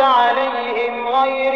عليهم غير